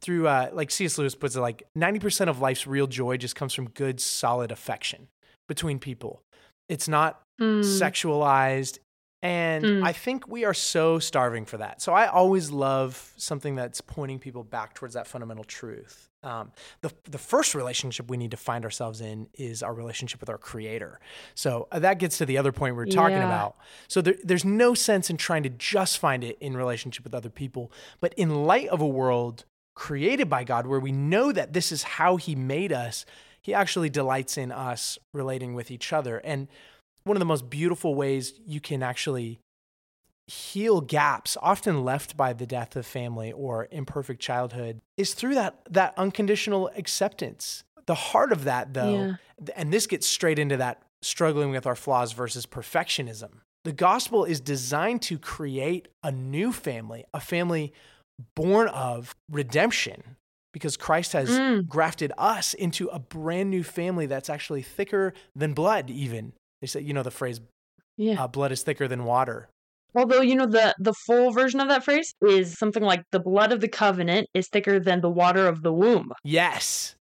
through uh, like C.S. Lewis puts it like ninety percent of life's real joy just comes from good solid affection between people. It's not Mm. sexualized. And Mm. I think we are so starving for that. So I always love something that's pointing people back towards that fundamental truth. Um, the, the first relationship we need to find ourselves in is our relationship with our creator. So uh, that gets to the other point we we're talking Yeah. about. So there, there's no sense in trying to just find it in relationship with other people. But in light of a world created by God where we know that this is how he made us, he actually delights in us relating with each other. And one of the most beautiful ways you can actually heal gaps often left by the death of family or imperfect childhood is through that that unconditional acceptance. The heart of that though and this gets straight into that struggling with our flaws versus perfectionism. The gospel is designed to create a new family a family born of redemption because Christ has Mm. grafted us into a brand new family that's actually thicker than blood even. They say you know the phrase Yeah. uh, blood is thicker than water Although you know the the full version of that phrase is something like the blood of the covenant is thicker than the water of the womb, yes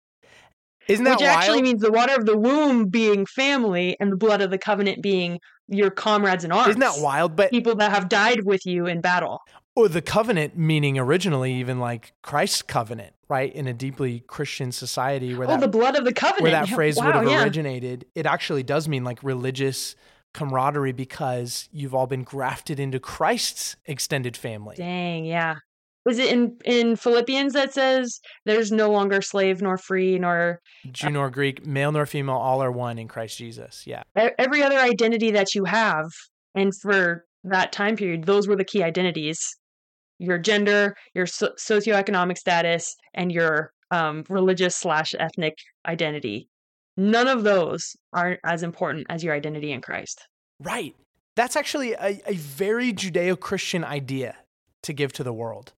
isn't that which actually means the water of the womb being family and the blood of the covenant being your comrades in arms. isn't that wild but People that have died with you in battle. or the covenant meaning originally even like christ's covenant right in a deeply christian society where Oh, that the blood of the covenant. where that <laughs> phrase would Wow, have yeah. originated, it actually does mean like religious camaraderie because you've all been grafted into Christ's extended family. Dang, yeah. Is it in in Philippians that says there's no longer slave nor free nor Jew nor Greek, male nor female, all are one in Christ Jesus. Yeah. every other identity that you have? And for that time period, those were the key identities: your gender, your so- socioeconomic status, and your um, religious slash ethnic identity. None of those are as important as your identity in Christ. Right. That's actually a, a very Judeo Christian idea to give to the world.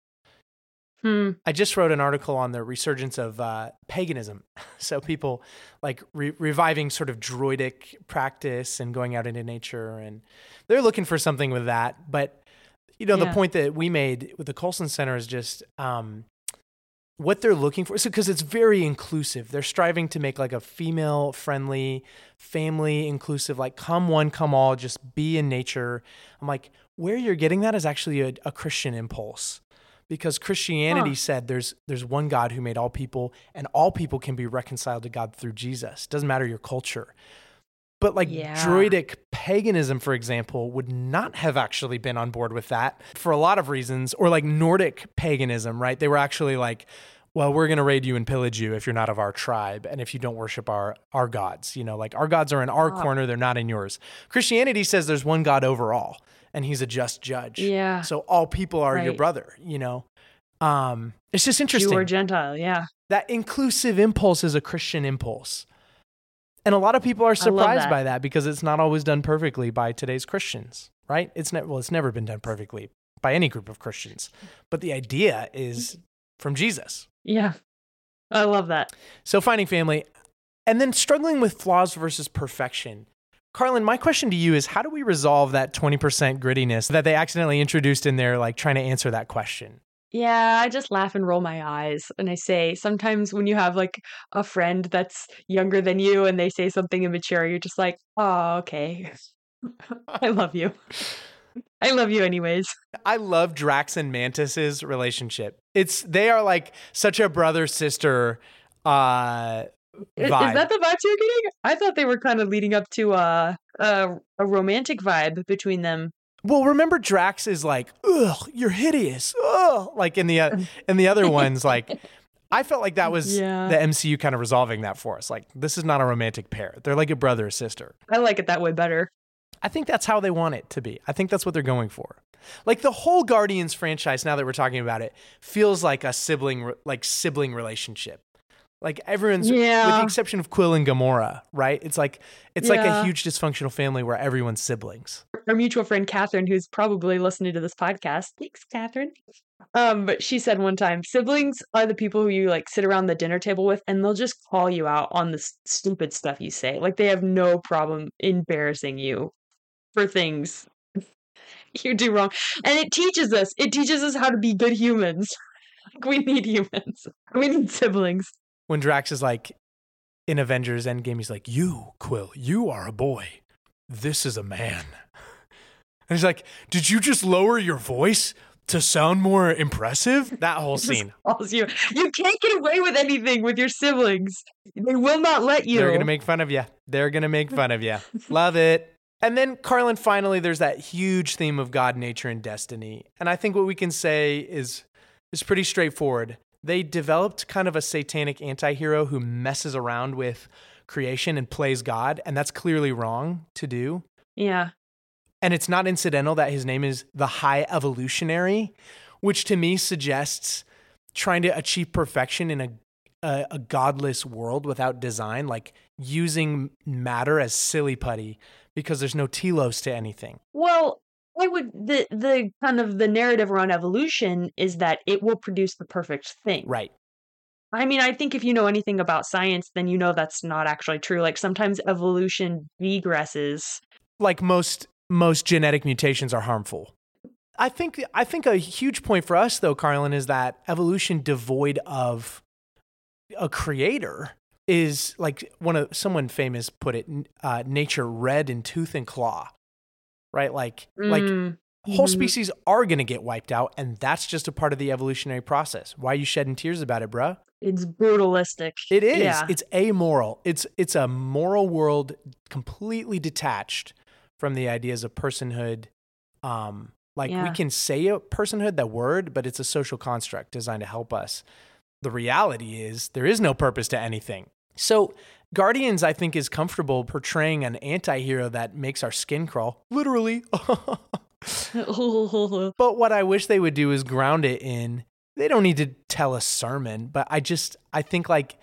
Hmm. I just wrote an article on the resurgence of uh, paganism. <laughs> So people like re- reviving sort of druidic practice and going out into nature, and they're looking for something with that. But you know, the point that we made with the Colson Center is just um, what they're looking for. So because it's very inclusive, they're striving to make like a female friendly, family inclusive, like come one, come all, just be in nature. I'm like, where you're getting that is actually a, a Christian impulse because Christianity Huh. said there's there's one God who made all people and all people can be reconciled to God through Jesus. Doesn't matter your culture. But like Yeah. druidic paganism, for example, would not have actually been on board with that for a lot of reasons. Or like Nordic paganism, right? They were actually like, well, we're going to raid you and pillage you if you're not of our tribe and if you don't worship our our gods. You know, like our gods are in our corner, they're not in yours. Christianity says there's one God overall and he's a just judge. Yeah. So all people are your brother, you know. Um, it's just interesting. Jew or Gentile. Yeah. that inclusive impulse is a Christian impulse. And a lot of people are surprised that. by that because it's not always done perfectly by today's Christians, right? It's ne- well, it's never been done perfectly by any group of Christians. But the idea is from Jesus. Yeah. I love that. So finding family and then struggling with flaws versus perfection. Carlin, my question to you is how do we resolve that 20% grittiness that they accidentally introduced in there, like trying to answer that question? Yeah, I just laugh and roll my eyes. And I say, sometimes when you have like a friend that's younger than you and they say something immature, you're just like, oh, okay. <laughs> I love you. I love you anyways. I love Drax and Mantis's relationship. It's they are like such a brother sister uh I- Is that the vibes you're getting? I thought they were kind of leading up to uh, a a romantic vibe between them. Well, remember Drax is like, "Ugh, you're hideous." Ugh, like in the uh, <laughs> in the other ones like I felt like that was Yeah. the MCU kind of resolving that for us. Like this is not a romantic pair. They're like a brother or sister. I like it that way better. I think that's how they want it to be. I think that's what they're going for. Like the whole Guardians franchise, now that we're talking about it, feels like a sibling, like sibling relationship. Like everyone's, yeah. with the exception of Quill and Gamora, right? It's like it's like a huge dysfunctional family where everyone's siblings. Our mutual friend Catherine, who's probably listening to this podcast. Thanks, Catherine. Um, but she said one time, siblings are the people who you like sit around the dinner table with, and they'll just call you out on the stupid stuff you say. Like they have no problem embarrassing you for things <laughs> you do wrong, and it teaches us. It teaches us how to be good humans. Like, <laughs> we need humans. <laughs> We need siblings. When Drax is like in Avengers Endgame, he's like, "You, Quill, you are a boy. This is a man." And he's like, "Did you just lower your voice to sound more impressive?" That whole scene. you. You can't get away with anything with your siblings. They will not let you. They're gonna make fun of you. They're gonna make fun of you. Love it. And then Carlin, finally, there's that huge theme of God, nature, and destiny. And I think what we can say is is pretty straightforward. They developed kind of a satanic anti-hero who messes around with creation and plays God, and that's clearly wrong to do. yeah. And it's not incidental that his name is the High Evolutionary, which to me suggests trying to achieve perfection in a, a, a godless world without design, like using matter as silly putty because there's no telos to anything. Well, I would the the kind of the narrative around evolution is that it will produce the perfect thing. Right. I mean, I think if you know anything about science, then you know that's not actually true. Like sometimes evolution degresses. Like most most genetic mutations are harmful. I think I think a huge point for us though, Carlin, is that evolution devoid of a creator is like one of someone famous put it uh, nature red in tooth and claw right like like Mm, whole mhm. species are going to get wiped out and that's just a part of the evolutionary process why are you shedding tears about it bruh It's brutalistic. it is Yeah. it's amoral it's it's a moral world completely detached from the ideas of personhood um like we can say a personhood that word but it's a social construct designed to help us. The reality is there is no purpose to anything. So guardians i think is comfortable portraying an anti-hero that makes our skin crawl. Literally. <laughs> <laughs> But what i wish they would do is ground it in they don't need to tell a sermon but i just i think like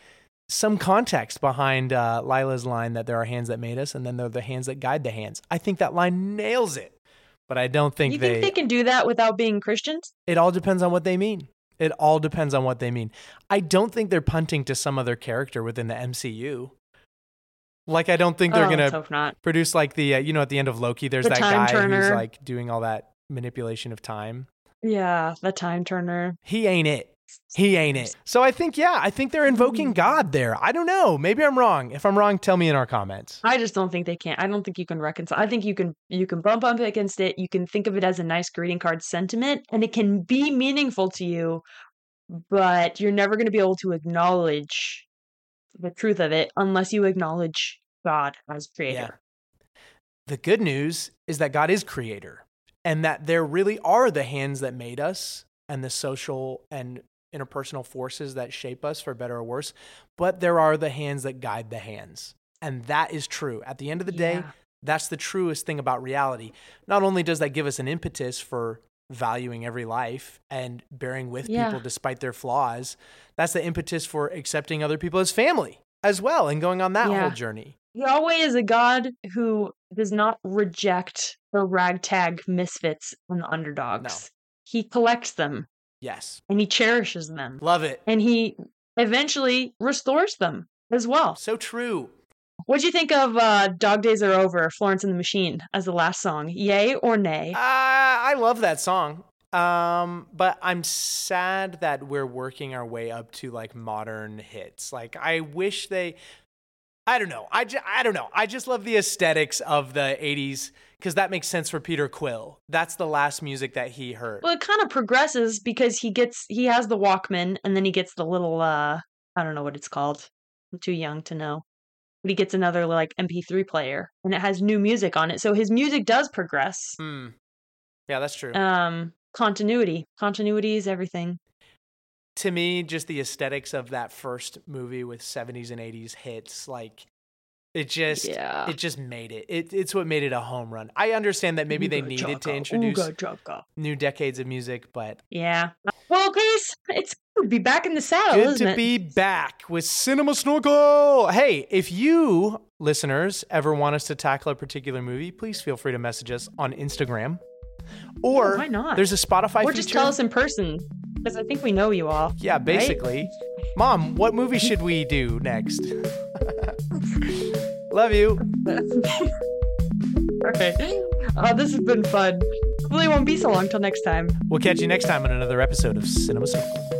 some context behind uh, lylla's line that there are hands that made us and then there are the hands that guide the hands i think that line nails it but i don't think you they think they can do that without being Christians? it all depends on what they mean. It all depends on what they mean. I don't think they're punting to some other character within the MCU. Like I don't think they're oh, gonna produce like the uh, you know at the end of Loki. There's The that guy who's like doing all that manipulation of time. Yeah, the time turner. He ain't it. He ain't it. So I think yeah, I think they're invoking hmm. God there. I don't know. Maybe I'm wrong. If I'm wrong, tell me in our comments. I just don't think they can. I don't think you can reconcile. I think you can you can bump up against it. You can think of it as a nice greeting card sentiment, and it can be meaningful to you, but you're never going to be able to acknowledge the truth of it unless you acknowledge God as creator. The good news is that God is creator and that there really are the hands that made us and the social and interpersonal forces that shape us for better or worse, but there are the hands that guide the hands. And that is true. At the end of the day, Yeah. that's the truest thing about reality. Not only does that give us an impetus for valuing every life and bearing with Yeah. people despite their flaws, that's the impetus for accepting other people as family as well and going on that Yeah. whole journey. Yahweh is a God who does not reject the ragtag misfits and the underdogs. He collects them Yes. and he cherishes them Love it. and he eventually restores them as well. So true. What'd you think of uh, Dog Days Are Over, Florence and the Machine as the last song? Yay or nay? Uh, I love that song. Um, but I'm sad that we're working our way up to like modern hits. Like I wish they I don't know. I, I don't know. I just love the aesthetics of the 80s because that makes sense for Peter Quill. That's the last music that he heard. Well, it kind of progresses because he gets he has the Walkman and then he gets the little uh I don't know what it's called. I'm too young to know. But he gets another like MP3 player and it has new music on it. So his music does progress. Hmm. Yeah, that's true. Um continuity. Continuity is everything. to me, just the aesthetics of that first movie with 70s and 80s hits, like it just Yeah. it just made it. it. It's what made it a home run. I understand that maybe they Ooga needed to introduce ooga new decades of music, but Yeah. Well, Chris, it's good to be back in the saddle, good isn't to it? be back with Cinema Snorkel. Hey, if you listeners ever want us to tackle a particular movie, please feel free to message us on Instagram. Or why not? there's a Spotify or feature. just tell us in person because I think we know you all. Yeah, basically. Mom, what movie should we do next? <laughs> Love you. <laughs> Okay. Uh, this has been fun. Hopefully, it won't be so long till next time. We'll catch you next time on another episode of Cinema Circle.